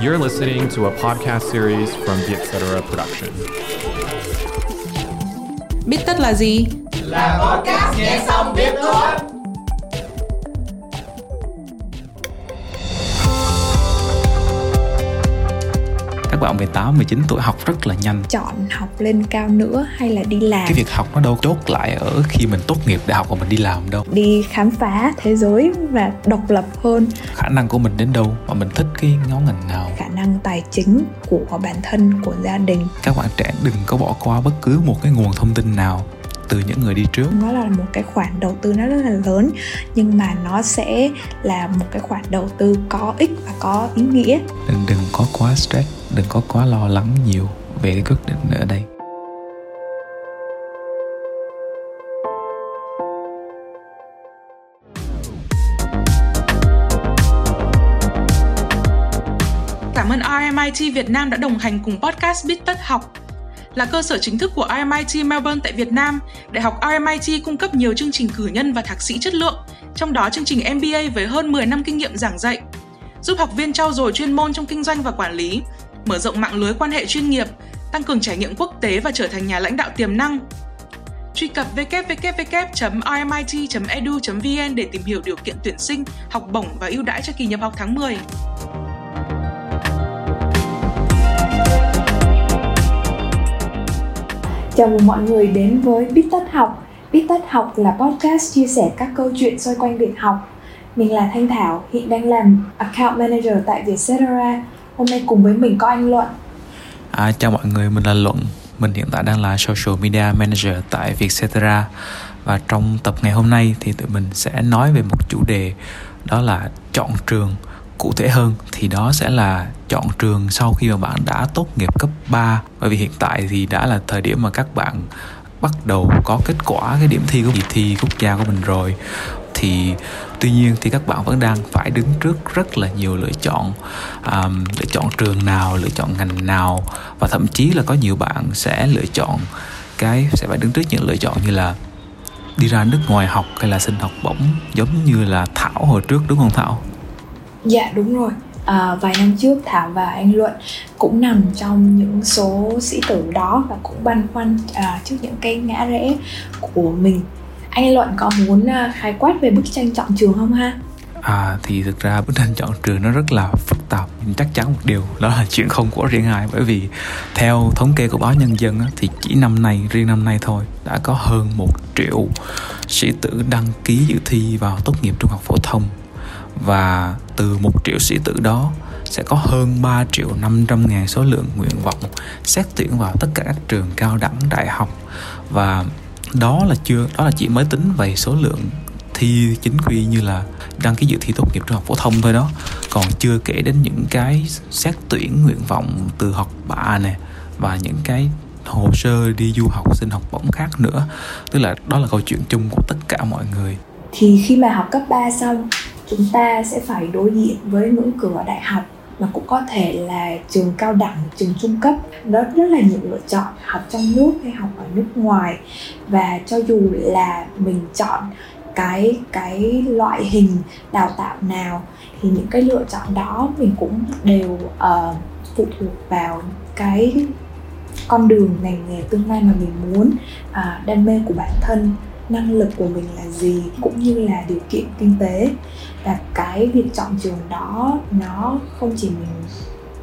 You're listening to a podcast series from the Etc. Production. Biết tất là gì? Là podcast nghe xong biết thôi. Các bạn 18, 19 tuổi học rất là nhanh. Chọn học lên cao nữa hay là đi làm? Cái việc học nó đâu chốt lại ở khi mình tốt nghiệp đại học và mình đi làm đâu. Đi khám phá thế giới và độc lập hơn. Khả năng của mình đến đâu và mình thích cái nhóm ngành nào? Khả năng tài chính của bản thân của gia đình. Các bạn trẻ đừng có bỏ qua bất cứ một cái nguồn thông tin nào từ những người đi trước. Nó là một cái khoản đầu tư nó rất là lớn nhưng mà nó sẽ là một cái khoản đầu tư có ích và có ý nghĩa. Nên đừng có quá stress đừng có quá lo lắng nhiều về cái quyết định ở đây. Cảm ơn RMIT Việt Nam đã đồng hành cùng podcast Biết Tất Học. Là cơ sở chính thức của RMIT Melbourne tại Việt Nam, Đại học RMIT cung cấp nhiều chương trình cử nhân và thạc sĩ chất lượng, trong đó chương trình MBA với hơn 10 năm kinh nghiệm giảng dạy, giúp học viên trau dồi chuyên môn trong kinh doanh và quản lý, mở rộng mạng lưới quan hệ chuyên nghiệp, tăng cường trải nghiệm quốc tế và trở thành nhà lãnh đạo tiềm năng. Truy cập www.rmit.edu.vn để tìm hiểu điều kiện tuyển sinh, học bổng và ưu đãi cho kỳ nhập học tháng 10. Chào mừng mọi người đến với Biết Tất Học. Biết Tất Học là podcast chia sẻ các câu chuyện xoay quanh việc học. Mình là Thanh Thảo, hiện đang làm Account Manager tại Vietcetera. Hôm nay cùng với mình có anh Luận. À, chào mọi người mình là Luận. Mình hiện tại đang là Social Media Manager tại Vietcetera. Và trong tập ngày hôm nay thì tụi mình sẽ nói về một chủ đề đó là chọn trường cụ thể hơn thì đó sẽ là chọn trường sau khi mà bạn đã tốt nghiệp cấp 3 bởi vì hiện tại thì đã là thời điểm mà các bạn bắt đầu có kết quả cái điểm thi của kỳ thi quốc gia của mình rồi. Thì tuy nhiên thì các bạn vẫn đang phải đứng trước rất là nhiều lựa chọn um, lựa chọn trường nào lựa chọn ngành nào. Và thậm chí là có nhiều bạn sẽ lựa chọn cái sẽ phải đứng trước những lựa chọn như là đi ra nước ngoài học hay là xin học bổng giống như là thảo hồi trước đúng không thảo? Dạ đúng rồi. À, Vài năm trước Thảo và anh Luận cũng nằm trong những số sĩ tử đó Và cũng băn khoăn à, trước những cái ngã rẽ của mình. Anh Luận có muốn à, khai quát về bức tranh chọn trường không ha? À thì thực ra bức tranh chọn trường nó rất là phức tạp. Nhưng chắc chắn một điều đó là chuyện không của riêng ai. Bởi vì theo thống kê của báo nhân dân á, thì chỉ năm nay riêng năm nay thôi đã có hơn một triệu sĩ tử đăng ký dự thi vào tốt nghiệp trung học phổ thông và từ một triệu sĩ tử đó sẽ có hơn 3 triệu 500 ngàn số lượng nguyện vọng xét tuyển vào tất cả các trường cao đẳng đại học. Và đó là chưa, đó là chỉ mới tính về số lượng thi chính quy như là đăng ký dự thi tốt nghiệp trung học phổ thông thôi đó. Còn chưa kể đến những cái xét tuyển nguyện vọng từ học bạ nè, và những cái hồ sơ đi du học xin học bổng khác nữa. Tức là đó là câu chuyện chung của tất cả mọi người. Thì khi mà học cấp 3 xong Chúng ta sẽ phải đối diện với ngưỡng cửa đại học mà cũng có thể là trường cao đẳng, trường trung cấp. Đó rất là nhiều lựa chọn học trong nước hay học ở nước ngoài. Và cho dù là mình chọn cái cái loại hình đào tạo nào thì những cái lựa chọn đó mình cũng đều uh, phụ thuộc vào cái con đường ngành nghề tương lai mà mình muốn uh, đam mê của bản thân năng lực của mình là gì cũng như là điều kiện kinh tế. Và cái việc chọn trường đó nó không chỉ mình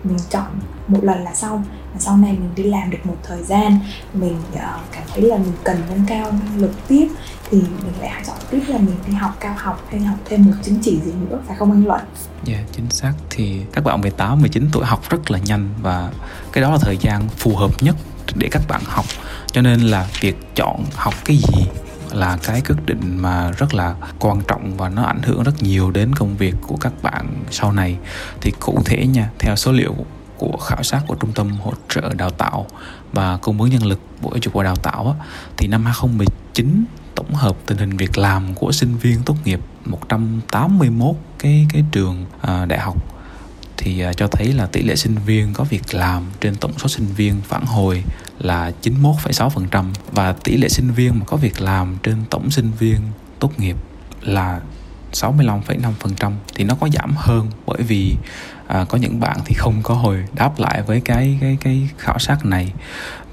mình chọn một lần là xong mà sau này mình đi làm được một thời gian mình uh, cảm thấy là mình cần nâng cao năng lực tiếp thì mình lại chọn tiếp là mình đi học cao học hay học thêm một chứng chỉ gì nữa phải không anh Luận? Dạ yeah, chính xác. Thì các bạn 18, 19 tuổi học rất là nhanh và cái đó là thời gian phù hợp nhất để các bạn học. Cho nên là việc chọn học cái gì là cái quyết định mà rất là quan trọng và nó ảnh hưởng rất nhiều đến công việc của các bạn sau này. Thì cụ thể nha theo số liệu của khảo sát của trung tâm hỗ trợ đào tạo và cung ứng nhân lực bộ giáo dục và đào tạo á, thì năm 2019 tổng hợp tình hình việc làm của sinh viên tốt nghiệp 181 cái cái trường à, đại học thì à, cho thấy là tỷ lệ sinh viên có việc làm trên tổng số sinh viên phản hồi là 91,6% và tỷ lệ sinh viên mà có việc làm trên tổng sinh viên tốt nghiệp là 65,5% thì nó có giảm hơn bởi vì à, có những bạn thì không có hồi đáp lại với cái cái cái khảo sát này.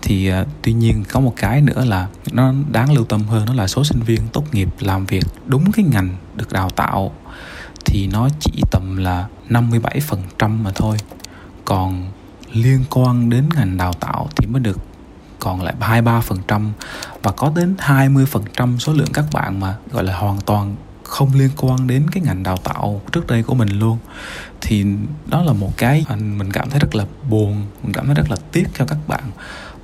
Thì à, tuy nhiên có một cái nữa là nó đáng lưu tâm hơn đó là số sinh viên tốt nghiệp làm việc đúng cái ngành được đào tạo thì nó chỉ tầm là 57% mà thôi. Còn liên quan đến ngành đào tạo thì mới được còn lại 23% và có đến 20% số lượng các bạn mà gọi là hoàn toàn không liên quan đến cái ngành đào tạo trước đây của mình luôn. Thì đó là một cái mình cảm thấy rất là buồn, mình cảm thấy rất là tiếc cho các bạn.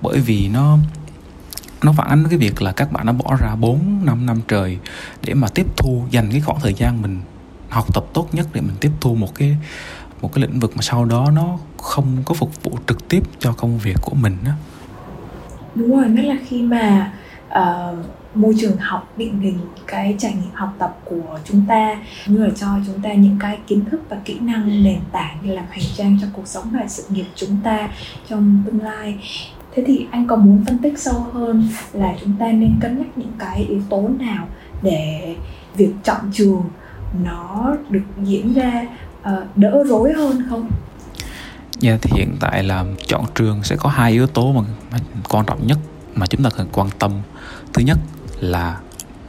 Bởi vì nó nó phản ánh cái việc là các bạn đã bỏ ra 4 5 năm trời để mà tiếp thu, dành cái khoảng thời gian mình học tập tốt nhất để mình tiếp thu một cái một cái lĩnh vực mà sau đó nó không có phục vụ trực tiếp cho công việc của mình đó đúng rồi nhất là khi mà uh, môi trường học định hình cái trải nghiệm học tập của chúng ta như là cho chúng ta những cái kiến thức và kỹ năng nền tảng để làm hành trang cho cuộc sống và sự nghiệp chúng ta trong tương lai. Thế thì anh có muốn phân tích sâu hơn là chúng ta nên cân nhắc những cái yếu tố nào để việc chọn trường nó được diễn ra uh, đỡ rối hơn không? Yeah, thì hiện tại là chọn trường sẽ có hai yếu tố mà, mà quan trọng nhất mà chúng ta cần quan tâm. Thứ nhất là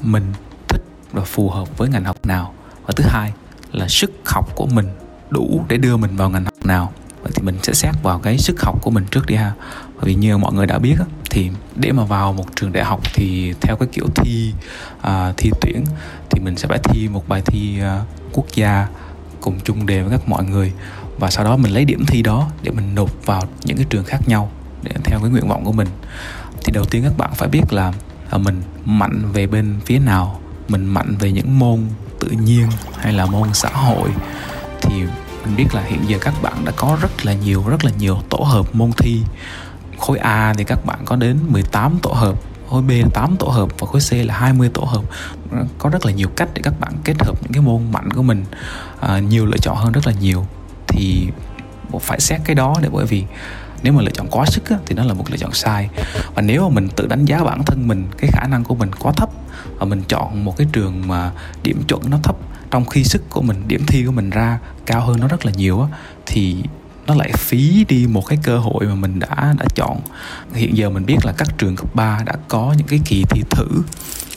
mình thích và phù hợp với ngành học nào. Và thứ hai là sức học của mình đủ để đưa mình vào ngành học nào. Vậy thì mình sẽ xét vào cái sức học của mình trước đi ha. Bởi vì như mọi người đã biết thì để mà vào một trường đại học thì theo cái kiểu thi uh, thi tuyển thì mình sẽ phải thi một bài thi uh, quốc gia cùng chung đề với các mọi người và sau đó mình lấy điểm thi đó để mình nộp vào những cái trường khác nhau để theo cái nguyện vọng của mình. Thì đầu tiên các bạn phải biết là à, mình mạnh về bên phía nào mình mạnh về những môn tự nhiên hay là môn xã hội. Thì mình biết là hiện giờ các bạn đã có rất là nhiều rất là nhiều tổ hợp môn thi. Khối A thì các bạn có đến 18 tổ hợp khối B là 8 tổ hợp và khối C là 20 tổ hợp. Có rất là nhiều cách để các bạn kết hợp những cái môn mạnh của mình à, nhiều lựa chọn hơn rất là nhiều thì phải xét cái đó để bởi vì nếu mà lựa chọn quá sức á, thì nó là một lựa chọn sai. Và nếu mà mình tự đánh giá bản thân mình cái khả năng của mình quá thấp và mình chọn một cái trường mà điểm chuẩn nó thấp trong khi sức của mình điểm thi của mình ra cao hơn nó rất là nhiều á thì nó lại phí đi một cái cơ hội mà mình đã đã chọn. Hiện giờ mình biết là các trường cấp 3 đã có những cái kỳ thi thử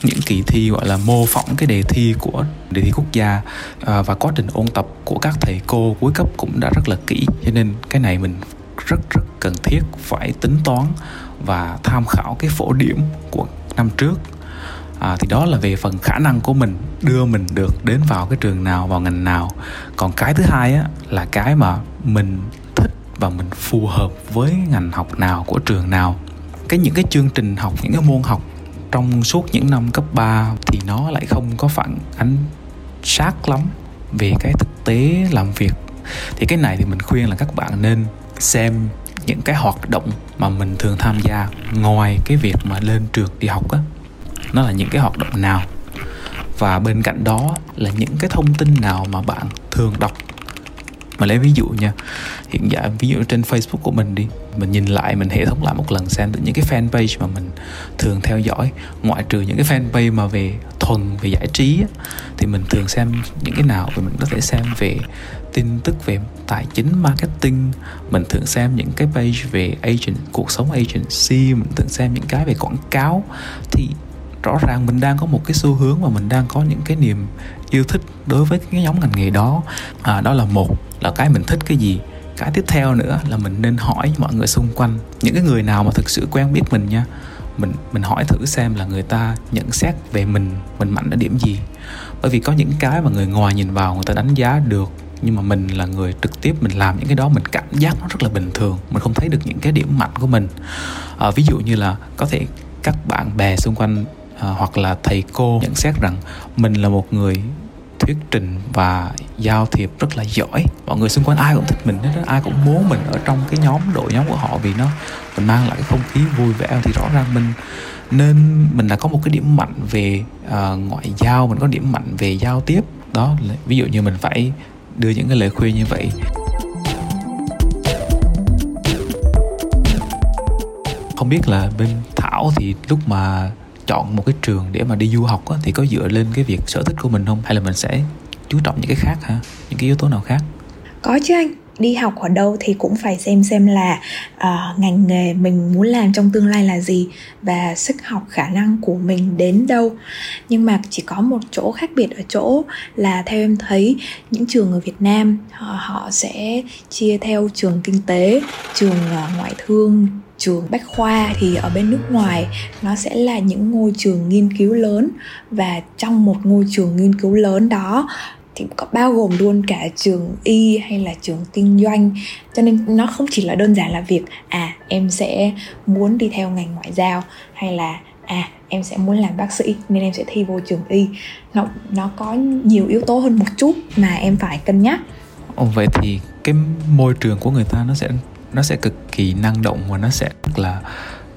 những kỳ thi gọi là mô phỏng cái đề thi của đề thi quốc gia à, và quá trình ôn tập của các thầy cô cuối cấp cũng đã rất là kỹ. Cho nên cái này mình rất rất cần thiết phải tính toán và tham khảo cái phổ điểm của năm trước. À, thì đó là về phần khả năng của mình đưa mình được đến vào cái trường nào vào ngành nào. Còn cái thứ hai á là cái mà mình thích và mình phù hợp với ngành học nào của trường nào. Cái những cái chương trình học những cái môn học trong suốt những năm cấp 3 thì nó lại không có phản ánh sát lắm về cái thực tế làm việc. Thì cái này thì mình khuyên là các bạn nên xem những cái hoạt động mà mình thường tham gia ngoài cái việc mà lên trường đi học á. Nó là những cái hoạt động nào? Và bên cạnh đó là những cái thông tin nào mà bạn thường đọc? Mà lấy ví dụ nha, hiện giờ ví dụ trên facebook của mình đi mình nhìn lại mình hệ thống lại một lần xem những cái fanpage mà mình thường theo dõi. Ngoại trừ những cái fanpage mà về thuần về giải trí thì mình thường xem những cái nào thì mình có thể xem về tin tức về tài chính marketing. Mình thường xem những cái page về agent cuộc sống agency. Mình thường xem những cái về quảng cáo. Thì rõ ràng mình đang có một cái xu hướng và mình đang có những cái niềm yêu thích đối với cái nhóm ngành nghề đó. À, đó là một là cái mình thích cái gì? Cái tiếp theo nữa là mình nên hỏi mọi người xung quanh những cái người nào mà thực sự quen biết mình nha. Mình mình hỏi thử xem là người ta nhận xét về mình mình mạnh ở điểm gì. Bởi vì có những cái mà người ngoài nhìn vào người ta đánh giá được nhưng mà mình là người trực tiếp mình làm những cái đó mình cảm giác nó rất là bình thường mình không thấy được những cái điểm mạnh của mình. À, ví dụ như là có thể các bạn bè xung quanh à, hoặc là thầy cô nhận xét rằng mình là một người thuyết trình và giao thiệp rất là giỏi. Mọi người xung quanh ai cũng thích mình hết ai cũng muốn mình ở trong cái nhóm đội nhóm của họ vì nó mình mang lại cái không khí vui vẻ. Thì rõ ràng mình nên mình đã có một cái điểm mạnh về uh, ngoại giao mình có điểm mạnh về giao tiếp. Đó ví dụ như mình phải đưa những cái lời khuyên như vậy. Không biết là bên thảo thì lúc mà chọn một cái trường để mà đi du học á, thì có dựa lên cái việc sở thích của mình không? Hay là mình sẽ chú trọng những cái khác hả? Những cái yếu tố nào khác? Có chứ anh đi học ở đâu thì cũng phải xem xem là uh, ngành nghề mình muốn làm trong tương lai là gì và sức học khả năng của mình đến đâu. Nhưng mà chỉ có một chỗ khác biệt ở chỗ là theo em thấy những trường ở Việt Nam họ, họ sẽ chia theo trường kinh tế trường uh, ngoại thương trường bách khoa thì ở bên nước ngoài nó sẽ là những ngôi trường nghiên cứu lớn. Và trong một ngôi trường nghiên cứu lớn đó thì có bao gồm luôn cả trường y hay là trường kinh doanh. Cho nên nó không chỉ là đơn giản là việc à em sẽ muốn đi theo ngành ngoại giao hay là à em sẽ muốn làm bác sĩ nên em sẽ thi vô trường y. Nó nó có nhiều yếu tố hơn một chút mà em phải cân nhắc. Ồ, vậy thì cái môi trường của người ta nó sẽ nó sẽ cực kỳ năng động và nó sẽ rất là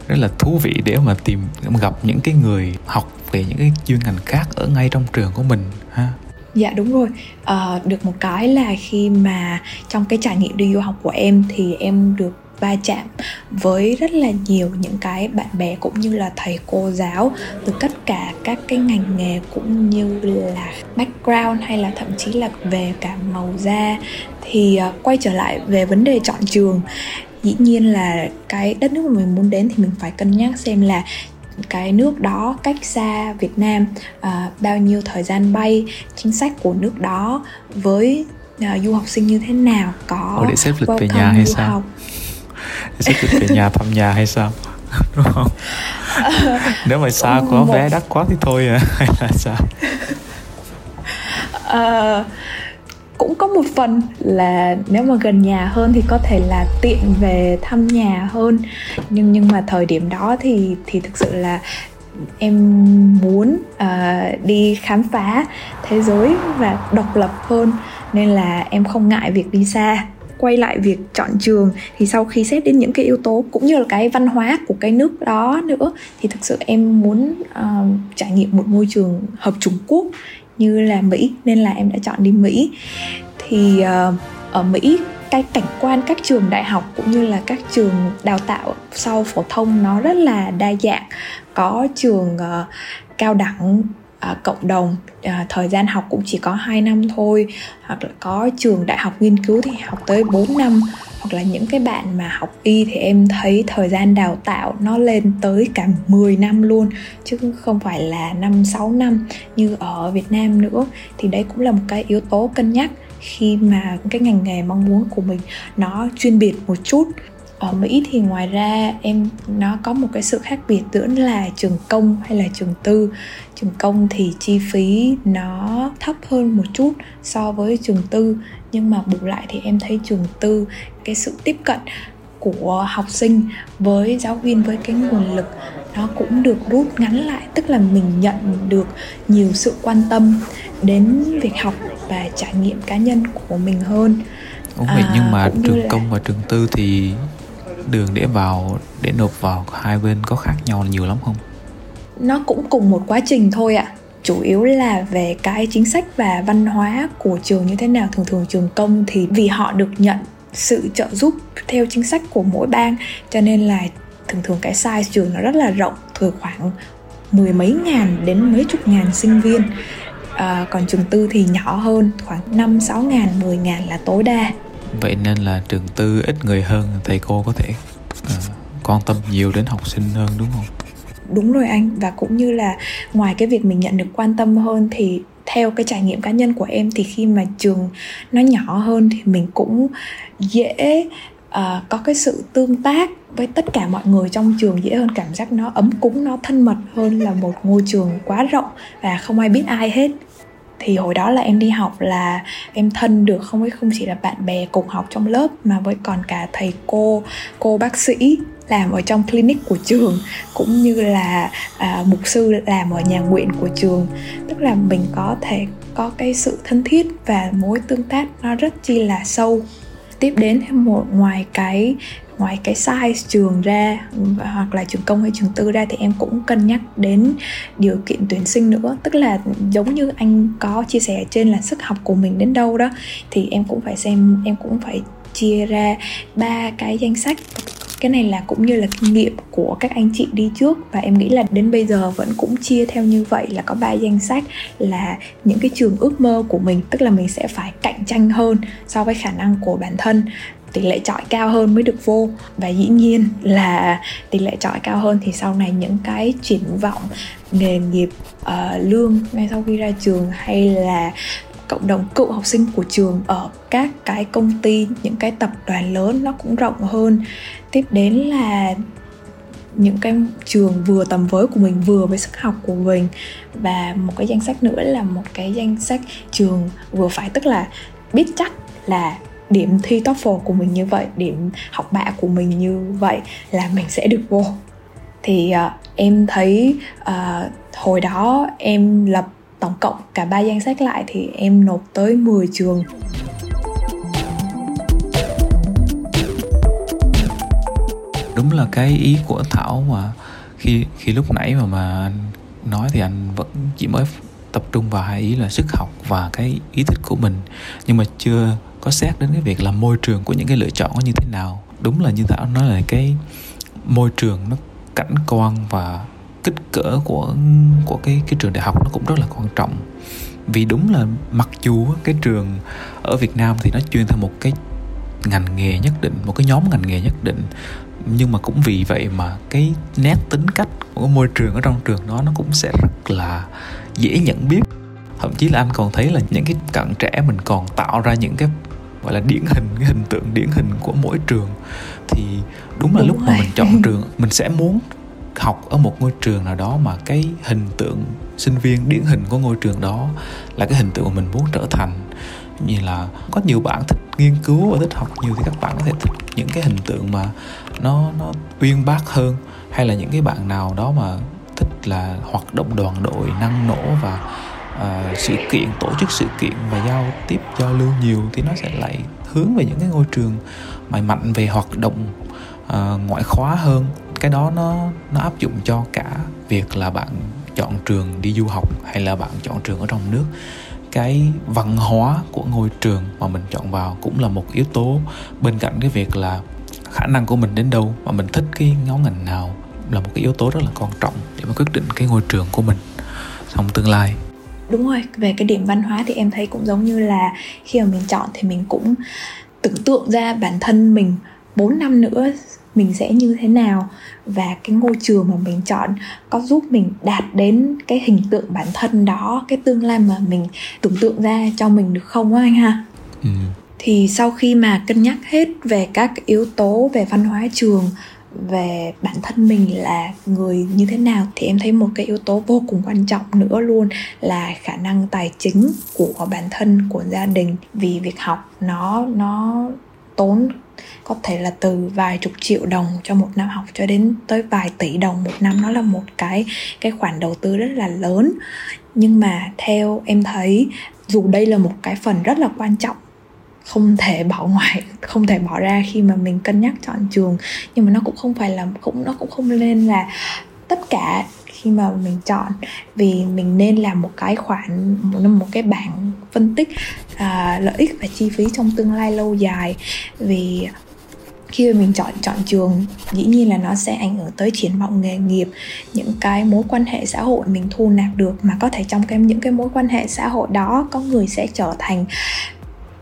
rất là thú vị để mà tìm gặp những cái người học về những cái chuyên ngành khác ở ngay trong trường của mình ha? Dạ đúng rồi. À, Được một cái là khi mà trong cái trải nghiệm đi du học của em Thì em được va chạm với rất là nhiều những cái bạn bè cũng như là thầy cô giáo từ tất cả các cái ngành nghề cũng như là background hay là thậm chí là về cả màu da. Thì uh, quay trở lại về vấn đề chọn trường dĩ nhiên là cái đất nước mà mình muốn đến thì mình phải cân nhắc xem là cái nước đó cách xa Việt Nam à, bao nhiêu thời gian bay chính sách của nước đó với à, du học sinh như thế nào có Ồ, để xếp lịch về nhà hay sao? học. để xếp lịch về nhà thăm nhà hay sao? Đúng không? Nếu mà xa có một... vé đắt quá thì thôi à hay là sao? Uh, cũng có một phần là nếu mà gần nhà hơn thì có thể là tiện về thăm nhà hơn. Nhưng nhưng mà thời điểm đó thì thì thực sự là em muốn uh, đi khám phá thế giới và độc lập hơn. Nên là em không ngại việc đi xa. Quay lại việc chọn trường thì sau khi xét đến những cái yếu tố cũng như là cái văn hóa của cái nước đó nữa thì thực sự em muốn uh, trải nghiệm một môi trường hợp Trung Quốc như là Mỹ nên là em đã chọn đi Mỹ. Thì uh, ở Mỹ cái cảnh quan các trường đại học cũng như là các trường đào tạo sau phổ thông nó rất là đa dạng. Có trường uh, cao đẳng à, cộng đồng à, thời gian học cũng chỉ có 2 năm thôi. Hoặc là có trường đại học nghiên cứu thì học tới 4 năm. Hoặc là những cái bạn mà học y thì em thấy thời gian đào tạo nó lên tới cả 10 năm luôn chứ không phải là 5 6 năm như ở Việt Nam nữa. Thì đấy cũng là một cái yếu tố cân nhắc khi mà cái ngành nghề mong muốn của mình nó chuyên biệt một chút ở Mỹ thì ngoài ra em nó có một cái sự khác biệt giữa là trường công hay là trường tư. Trường công thì chi phí nó thấp hơn một chút so với trường tư. Nhưng mà bù lại thì em thấy trường tư cái sự tiếp cận của học sinh với giáo viên với cái nguồn lực nó cũng được rút ngắn lại. Tức là mình nhận được nhiều sự quan tâm đến việc học và trải nghiệm cá nhân của mình hơn. Ủa vậy à, nhưng mà trường là... công và trường tư thì đường để vào để nộp vào hai bên có khác nhau nhiều lắm không? Nó cũng cùng một quá trình thôi ạ. Chủ yếu là về cái chính sách và văn hóa của trường như thế nào. Thường thường trường công thì vì họ được nhận sự trợ giúp theo chính sách của mỗi bang cho nên là thường thường cái size trường nó rất là rộng thường khoảng mười mấy ngàn đến mấy chục ngàn sinh viên. À, còn trường tư thì nhỏ hơn khoảng 5 6 ngàn 10 ngàn là tối đa vậy nên là trường tư ít người hơn thầy cô có thể uh, quan tâm nhiều đến học sinh hơn đúng không? Đúng rồi anh và cũng như là ngoài cái việc mình nhận được quan tâm hơn thì theo cái trải nghiệm cá nhân của em thì khi mà trường nó nhỏ hơn thì mình cũng dễ uh, có cái sự tương tác với tất cả mọi người trong trường dễ hơn cảm giác nó ấm cúng nó thân mật hơn là một ngôi trường quá rộng và không ai biết ai hết thì hồi đó là em đi học là em thân được không ấy không chỉ là bạn bè cùng học trong lớp mà với còn cả thầy cô cô bác sĩ làm ở trong clinic của trường cũng như là à, mục sư làm ở nhà nguyện của trường. Tức là mình có thể có cái sự thân thiết và mối tương tác nó rất chi là sâu. Tiếp đến một ngoài cái ngoài cái size trường ra, hoặc là trường công hay trường tư ra thì em cũng cân nhắc đến điều kiện tuyển sinh nữa. Tức là giống như anh có chia sẻ trên là sức học của mình đến đâu đó, thì em cũng phải xem, em cũng phải chia ra ba cái danh sách. Cái này là cũng như là kinh nghiệm của các anh chị đi trước, và em nghĩ là đến bây giờ vẫn cũng chia theo như vậy, là có ba danh sách là những cái trường ước mơ của mình, tức là mình sẽ phải cạnh tranh hơn so với khả năng của bản thân tỷ lệ trọi cao hơn mới được vô. Và dĩ nhiên là tỷ lệ trọi cao hơn thì sau này những cái triển vọng nghề nghiệp uh, lương ngay sau khi ra trường hay là cộng đồng cựu học sinh của trường ở các cái công ty những cái tập đoàn lớn nó cũng rộng hơn. Tiếp đến là những cái trường vừa tầm với của mình vừa với sức học của mình. Và một cái danh sách nữa là một cái danh sách trường vừa phải tức là biết chắc là điểm thi TOEFL của mình như vậy điểm học bạ của mình như vậy là mình sẽ được vô. Thì uh, em thấy uh, hồi đó em lập tổng cộng cả ba danh sách lại thì em nộp tới 10 trường. Đúng là cái ý của thảo mà khi khi lúc nãy mà mà anh nói thì anh vẫn chỉ mới tập trung vào hai ý là sức học và cái ý thích của mình. Nhưng mà chưa có xét đến cái việc là môi trường của những cái lựa chọn nó như thế nào. Đúng là như thảo nói là cái môi trường nó cảnh quan và kích cỡ của của cái cái trường đại học nó cũng rất là quan trọng. Vì đúng là mặc dù cái trường ở Việt Nam thì nó chuyên theo một cái ngành nghề nhất định, một cái nhóm ngành nghề nhất định, nhưng mà cũng vì vậy mà cái nét tính cách của cái môi trường ở trong trường đó nó cũng sẽ rất là dễ nhận biết. Thậm chí là anh còn thấy là những cái cận trẻ mình còn tạo ra những cái gọi là điển hình cái hình tượng điển hình của mỗi trường. Thì đúng là đúng lúc rồi. mà mình chọn trường mình sẽ muốn học ở một ngôi trường nào đó mà cái hình tượng sinh viên điển hình của ngôi trường đó là cái hình tượng mà mình muốn trở thành. Như là có nhiều bạn thích nghiên cứu và thích học nhiều thì các bạn có thể thích những cái hình tượng mà nó nó uyên bác hơn. Hay là những cái bạn nào đó mà thích là hoạt động đoàn đội năng nổ và uh, sự kiện tổ chức sự kiện và giao tiếp giao lưu nhiều thì nó sẽ lại hướng về những cái ngôi trường mà mạnh về hoạt động uh, ngoại khóa hơn. Cái đó nó nó áp dụng cho cả việc là bạn chọn trường đi du học hay là bạn chọn trường ở trong nước. Cái văn hóa của ngôi trường mà mình chọn vào cũng là một yếu tố bên cạnh cái việc là khả năng của mình đến đâu mà mình thích cái nhóm ngành nào là một cái yếu tố rất là quan trọng để mà quyết định cái ngôi trường của mình. Trong tương lai đúng rồi về cái điểm văn hóa thì em thấy cũng giống như là khi mà mình chọn thì mình cũng tưởng tượng ra bản thân mình 4 năm nữa mình sẽ như thế nào và cái ngôi trường mà mình chọn có giúp mình đạt đến cái hình tượng bản thân đó cái tương lai mà mình tưởng tượng ra cho mình được không á anh ha ừ. thì sau khi mà cân nhắc hết về các yếu tố về văn hóa trường về bản thân mình là người như thế nào thì em thấy một cái yếu tố vô cùng quan trọng nữa luôn là khả năng tài chính của bản thân, của gia đình. Vì việc học nó nó tốn có thể là từ vài chục triệu đồng cho một năm học cho đến tới vài tỷ đồng một năm. Nó là một cái cái khoản đầu tư rất là lớn. Nhưng mà theo em thấy, dù đây là một cái phần rất là quan trọng không thể bỏ ngoài không thể bỏ ra khi mà mình cân nhắc chọn trường. Nhưng mà nó cũng không phải là cũng nó cũng không nên là tất cả khi mà mình chọn. Vì mình nên làm một cái khoản một, một cái bảng phân tích à, lợi ích và chi phí trong tương lai lâu dài. Vì khi mà mình chọn chọn trường dĩ nhiên là nó sẽ ảnh hưởng tới triển vọng nghề nghiệp những cái mối quan hệ xã hội mình thu nạp được. Mà có thể trong cái những cái mối quan hệ xã hội đó có người sẽ trở thành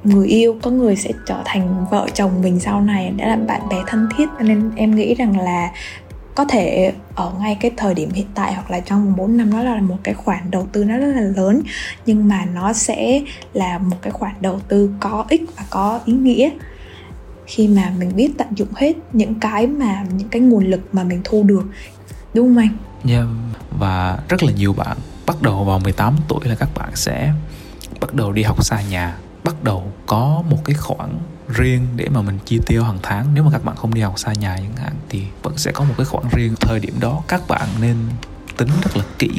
người yêu, có người sẽ trở thành vợ chồng mình sau này, đã là bạn bè thân thiết nên em nghĩ rằng là có thể ở ngay cái thời điểm hiện tại hoặc là trong 4 năm đó là một cái khoản đầu tư nó rất là lớn, nhưng mà nó sẽ là một cái khoản đầu tư có ích và có ý nghĩa khi mà mình biết tận dụng hết những cái mà, những cái nguồn lực mà mình thu được, đúng không anh? Yeah. và rất là nhiều bạn bắt đầu vào 18 tuổi là các bạn sẽ bắt đầu đi học xa nhà bắt đầu có một cái khoản riêng để mà mình chi tiêu hàng tháng. Nếu mà các bạn không đi học xa nhà chẳng hạn thì vẫn sẽ có một cái khoản riêng. Thời điểm đó các bạn nên tính rất là kỹ.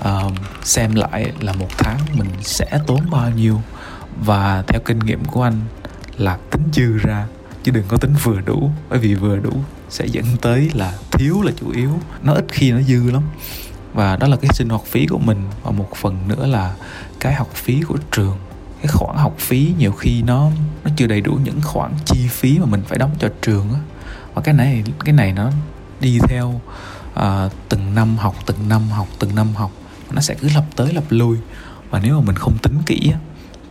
Uh, xem lại là một tháng mình sẽ tốn bao nhiêu. Và theo kinh nghiệm của anh là tính dư ra chứ đừng có tính vừa đủ. Bởi vì vừa đủ sẽ dẫn tới là thiếu là chủ yếu. Nó ít khi nó dư lắm. Và đó là cái sinh hoạt phí của mình. Và một phần nữa là cái học phí của trường cái khoản học phí nhiều khi nó nó chưa đầy đủ những khoản chi phí mà mình phải đóng cho trường á. Và cái này cái này nó đi theo uh, từng năm học từng năm học từng năm học. Nó sẽ cứ lặp tới lặp lui. Và nếu mà mình không tính kỹ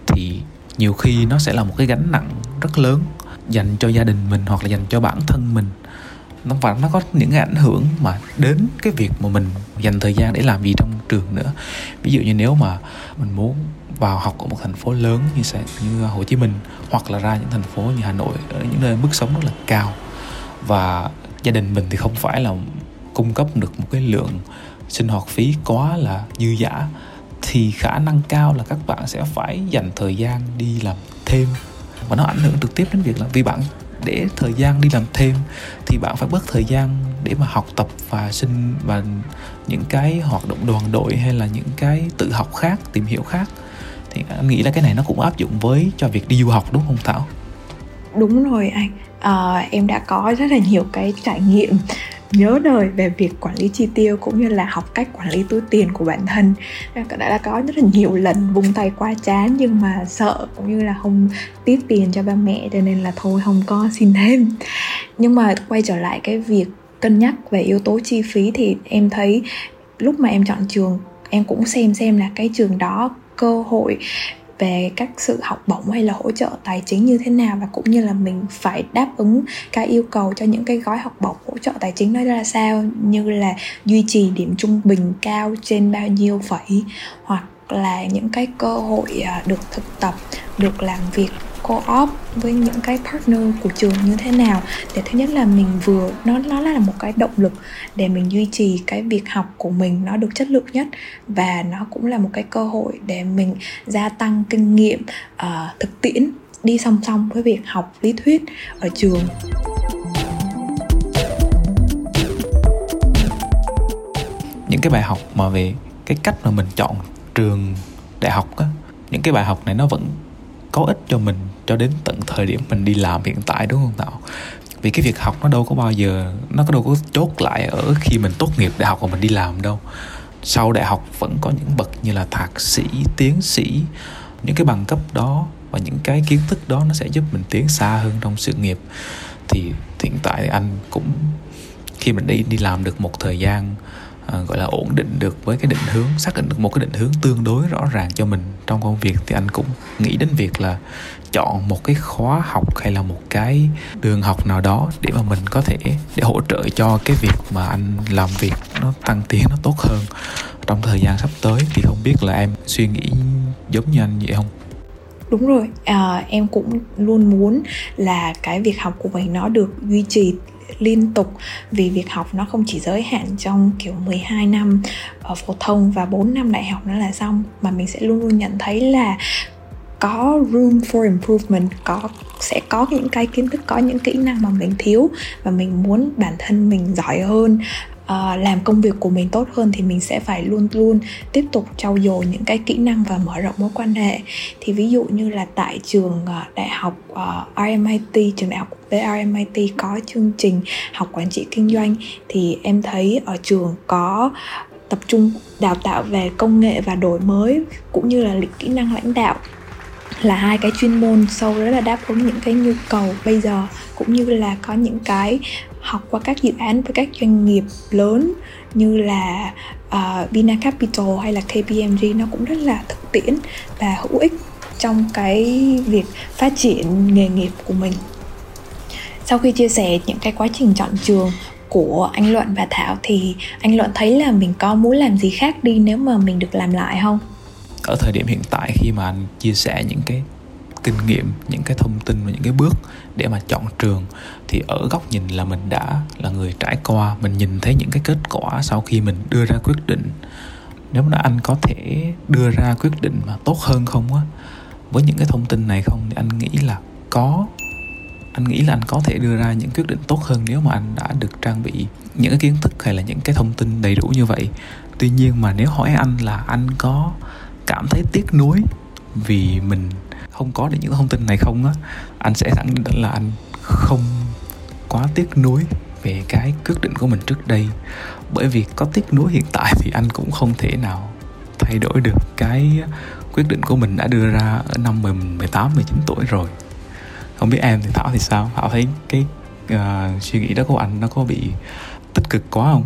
thì nhiều khi nó sẽ là một cái gánh nặng rất lớn dành cho gia đình mình hoặc là dành cho bản thân mình. Nó và nó có những cái ảnh hưởng mà đến cái việc mà mình dành thời gian để làm gì trong trường nữa. Ví dụ như nếu mà mình muốn vào học ở một thành phố lớn như sẽ như Hồ Chí Minh, hoặc là ra những thành phố như Hà Nội, ở những nơi mức sống rất là cao. Và gia đình mình thì không phải là cung cấp được một cái lượng sinh hoạt phí quá là dư dả, thì khả năng cao là các bạn sẽ phải dành thời gian đi làm thêm. Và nó ảnh hưởng trực tiếp đến việc là vì bạn để thời gian đi làm thêm, thì bạn phải bớt thời gian để mà học tập và sinh và những cái hoạt động đoàn đội hay là những cái tự học khác, tìm hiểu khác thì anh nghĩ là cái này nó cũng áp dụng với cho việc đi du học đúng không thảo? Đúng rồi anh. À, em đã có rất là nhiều cái trải nghiệm nhớ đời về việc quản lý chi tiêu cũng như là học cách quản lý túi tiền của bản thân. Đã, đã có rất là nhiều lần vung tay qua chán nhưng mà sợ cũng như là không tiếp tiền cho ba mẹ cho nên là thôi không có xin thêm. Nhưng mà quay trở lại cái việc cân nhắc về yếu tố chi phí thì em thấy lúc mà em chọn trường em cũng xem xem là cái trường đó cơ hội về các sự học bổng hay là hỗ trợ tài chính như thế nào và cũng như là mình phải đáp ứng cái yêu cầu cho những cái gói học bổng hỗ trợ tài chính đó ra sao, như là duy trì điểm trung bình cao trên bao nhiêu phẩy hoặc là những cái cơ hội à, được thực tập, được làm việc co-op với những cái partner của trường như thế nào? Để thứ nhất là mình vừa nó nó là một cái động lực để mình duy trì cái việc học của mình nó được chất lượng nhất và nó cũng là một cái cơ hội để mình gia tăng kinh nghiệm uh, thực tiễn đi song song với việc học lý thuyết ở trường. Những cái bài học mà về cái cách mà mình chọn trường đại học á những cái bài học này nó vẫn có ích cho mình cho đến tận thời điểm mình đi làm hiện tại, đúng không tạo vì cái việc học nó đâu có bao giờ, nó có đâu có chốt lại ở khi mình tốt nghiệp đại học và mình đi làm đâu. Sau đại học vẫn có những bậc như là thạc sĩ, tiến sĩ, những cái bằng cấp đó và những cái kiến thức đó nó sẽ giúp mình tiến xa hơn trong sự nghiệp. Thì hiện tại thì anh cũng, khi mình đi đi làm được một thời gian à, gọi là ổn định được với cái định hướng xác định được một cái định hướng tương đối rõ ràng cho mình trong công việc thì anh cũng nghĩ đến việc là chọn một cái khóa học hay là một cái đường học nào đó để mà mình có thể để hỗ trợ cho cái việc mà anh làm việc nó tăng tiến nó tốt hơn trong thời gian sắp tới. Thì không biết là em suy nghĩ giống như anh vậy không? Đúng rồi. À, em cũng luôn muốn là cái việc học của mình nó được duy trì liên tục vì việc học nó không chỉ giới hạn trong kiểu 12 năm ở phổ thông và 4 năm đại học nữa là xong, mà mình sẽ luôn luôn nhận thấy là có room for improvement, có, sẽ có những cái kiến thức, có những kỹ năng mà mình thiếu và mình muốn bản thân mình giỏi hơn uh, làm công việc của mình tốt hơn thì mình sẽ phải luôn luôn tiếp tục trau dồi những cái kỹ năng và mở rộng mối quan hệ. Thì ví dụ như là tại trường uh, đại học ờ, uh, RMIT trường đại học quốc tế RMIT có chương trình học quản trị kinh doanh thì em thấy ở trường có tập trung đào tạo về công nghệ và đổi mới cũng như là kỹ năng lãnh đạo là hai cái chuyên môn sâu rất là đáp ứng những cái nhu cầu bây giờ cũng như là có những cái học qua các dự án với các doanh nghiệp lớn như là uh, Capital hay là KPMG nó cũng rất là thực tiễn và hữu ích trong cái việc phát triển nghề nghiệp của mình sau khi chia sẻ những cái quá trình chọn trường của anh Luận và Thảo thì anh Luận thấy là mình có muốn làm gì khác đi nếu mà mình được làm lại không? Ở thời điểm hiện tại khi mà anh chia sẻ những cái kinh nghiệm, những cái thông tin và những cái bước để mà chọn trường, thì ở góc nhìn là mình đã là người trải qua, mình nhìn thấy những cái kết quả sau khi mình đưa ra quyết định. Nếu mà anh có thể đưa ra quyết định mà tốt hơn không á, với những cái thông tin này không, thì anh nghĩ là có, anh nghĩ là anh có thể đưa ra những quyết định tốt hơn nếu mà anh đã được trang bị những cái kiến thức hay là những cái thông tin đầy đủ như vậy. Tuy nhiên mà nếu hỏi anh là anh có cảm thấy tiếc nuối vì mình không có được những thông tin này không á anh sẽ khẳng định là anh không quá tiếc nuối về cái quyết định của mình trước đây. Bởi vì có tiếc nuối hiện tại thì anh cũng không thể nào thay đổi được cái quyết định của mình đã đưa ra ở năm 18, 19 tuổi rồi. Không biết em thì Thảo thì sao? Thảo thấy cái uh, suy nghĩ đó của anh nó có bị tích cực quá không?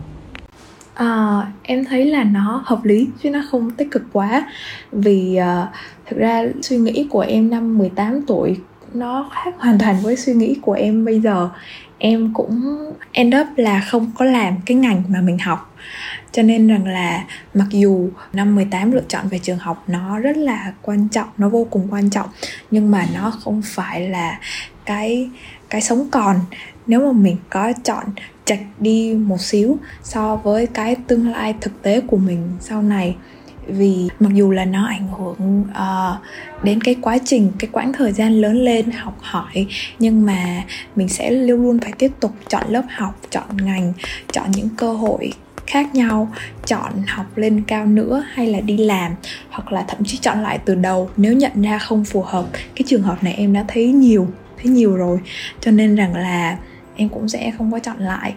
À, em thấy là nó hợp lý chứ nó không tích cực quá. Vì à, thực ra suy nghĩ của em năm 18 tuổi nó khác hoàn toàn với suy nghĩ của em bây giờ. Em cũng end up là không có làm cái ngành mà mình học. Cho nên rằng là mặc dù năm 18 lựa chọn về trường học nó rất là quan trọng nó vô cùng quan trọng. Nhưng mà nó không phải là cái cái sống còn. Nếu mà mình có chọn chạch đi một xíu so với cái tương lai thực tế của mình sau này. Vì mặc dù là nó ảnh hưởng uh, đến cái quá trình cái quãng thời gian lớn lên học hỏi nhưng mà mình sẽ luôn luôn phải tiếp tục chọn lớp học chọn ngành chọn những cơ hội khác nhau chọn học lên cao nữa hay là đi làm hoặc là thậm chí chọn lại từ đầu nếu nhận ra không phù hợp. Cái trường hợp này em đã thấy nhiều thấy nhiều rồi. Cho nên rằng là em cũng sẽ không có chọn lại.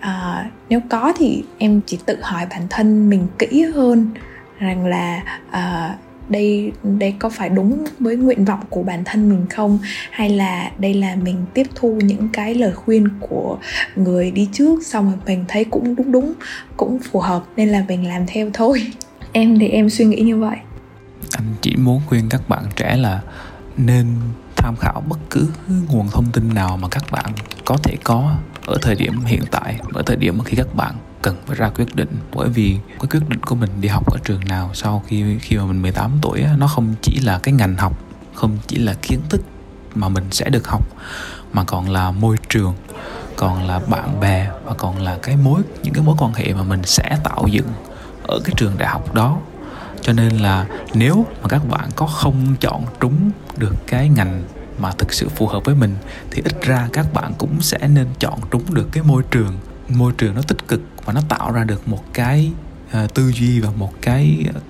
À, nếu có thì em chỉ tự hỏi bản thân mình kỹ hơn rằng là à, đây đây có phải đúng với nguyện vọng của bản thân mình không? Hay là đây là mình tiếp thu những cái lời khuyên của người đi trước xong rồi mình thấy cũng đúng đúng cũng phù hợp nên là mình làm theo thôi. Em thì em suy nghĩ như vậy. Anh chỉ muốn khuyên các bạn trẻ là nên tham khảo bất cứ nguồn thông tin nào mà các bạn có thể có ở thời điểm hiện tại, ở thời điểm khi các bạn cần phải ra quyết định. Bởi vì cái quyết định của mình đi học ở trường nào sau khi khi mà mình 18 tuổi nó không chỉ là cái ngành học, không chỉ là kiến thức mà mình sẽ được học, mà còn là môi trường, còn là bạn bè và còn là cái mối, những cái mối quan hệ mà mình sẽ tạo dựng ở cái trường đại học đó cho nên là nếu mà các bạn có không chọn trúng được cái ngành mà thực sự phù hợp với mình thì ít ra các bạn cũng sẽ nên chọn trúng được cái môi trường. Môi trường nó tích cực và nó tạo ra được một cái uh, tư duy và một cái ờ,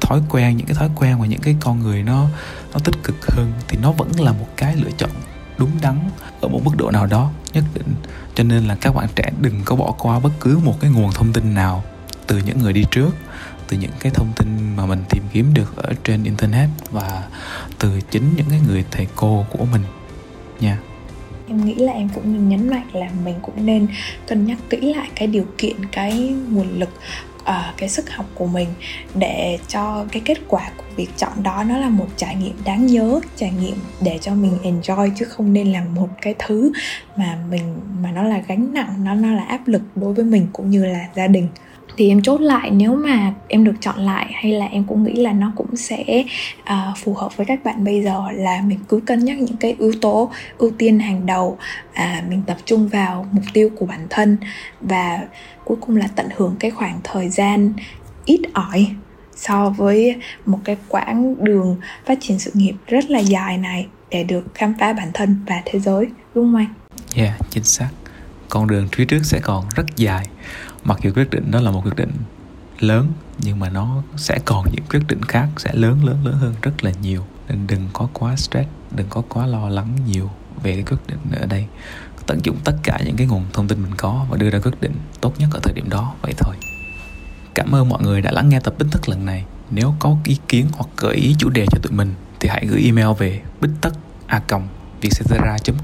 thói quen những cái thói quen và những cái con người nó nó tích cực hơn thì nó vẫn là một cái lựa chọn đúng đắn ở một mức độ nào đó nhất định. Cho nên là các bạn trẻ đừng có bỏ qua bất cứ một cái nguồn thông tin nào từ những người đi trước từ những cái thông tin mà mình tìm kiếm được ở trên internet và từ chính những cái người thầy cô của mình nha. Em nghĩ là em cũng nên nhấn mạnh là mình cũng nên cân nhắc kỹ lại cái điều kiện cái nguồn lực uh, cái sức học của mình để cho cái kết quả của việc chọn đó nó là một trải nghiệm đáng nhớ trải nghiệm để cho mình enjoy chứ không nên là một cái thứ mà mình mà nó là gánh nặng nó nó là áp lực đối với mình cũng như là gia đình thì em chốt lại nếu mà em được chọn lại hay là em cũng nghĩ là nó cũng sẽ uh, phù hợp với các bạn bây giờ là mình cứ cân nhắc những cái yếu tố ưu tiên hàng đầu à, mình tập trung vào mục tiêu của bản thân và cuối cùng là tận hưởng cái khoảng thời gian ít ỏi so với một cái quãng đường phát triển sự nghiệp rất là dài này để được khám phá bản thân và thế giới đúng không anh? Yeah, chính xác. Con đường phía trước sẽ còn rất dài mặc dù quyết định đó là một quyết định lớn, nhưng mà nó sẽ còn những quyết định khác sẽ lớn lớn lớn hơn rất là nhiều. Nên đừng có quá stress, đừng có quá lo lắng nhiều về cái quyết định ở đây. Tận dụng tất cả những cái nguồn thông tin mình có và đưa ra quyết định tốt nhất ở thời điểm đó, vậy thôi. Cảm ơn mọi người đã lắng nghe tập bích tất lần này. Nếu có ý kiến hoặc gợi ý chủ đề cho tụi mình thì hãy gửi email về bích tất a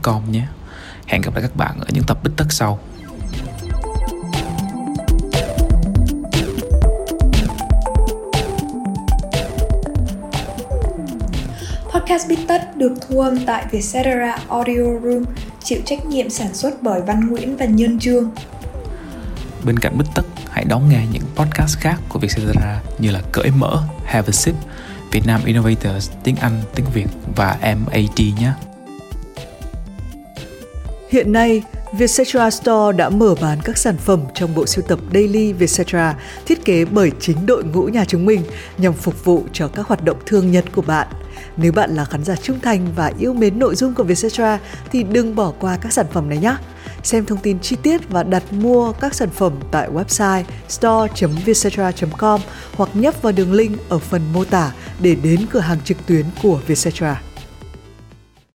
com nhé. Hẹn gặp lại các bạn ở những tập bích tất sau. Podcast Bít Tất được thu âm tại Vietcetera Audio Room, chịu trách nhiệm sản xuất bởi Văn Nguyễn và Nhân Trương. Bên cạnh Bít Tất, hãy đón nghe những podcast khác của Vietcetera như là Cởi Mở, Have a Sip, Việt Nam Innovators, tiếng Anh, tiếng Việt và MAT nhé. Hiện nay, Vietcetera Store đã mở bán các sản phẩm trong bộ sưu tập Daily Vietcetera thiết kế bởi chính đội ngũ nhà chúng mình nhằm phục vụ cho các hoạt động thương nhật của bạn. Nếu bạn là khán giả trung thành và yêu mến nội dung của Vietcetera thì đừng bỏ qua các sản phẩm này nhé. Xem thông tin chi tiết và đặt mua các sản phẩm tại website store.vietcetera.com hoặc nhấp vào đường link ở phần mô tả để đến cửa hàng trực tuyến của Vietcetera.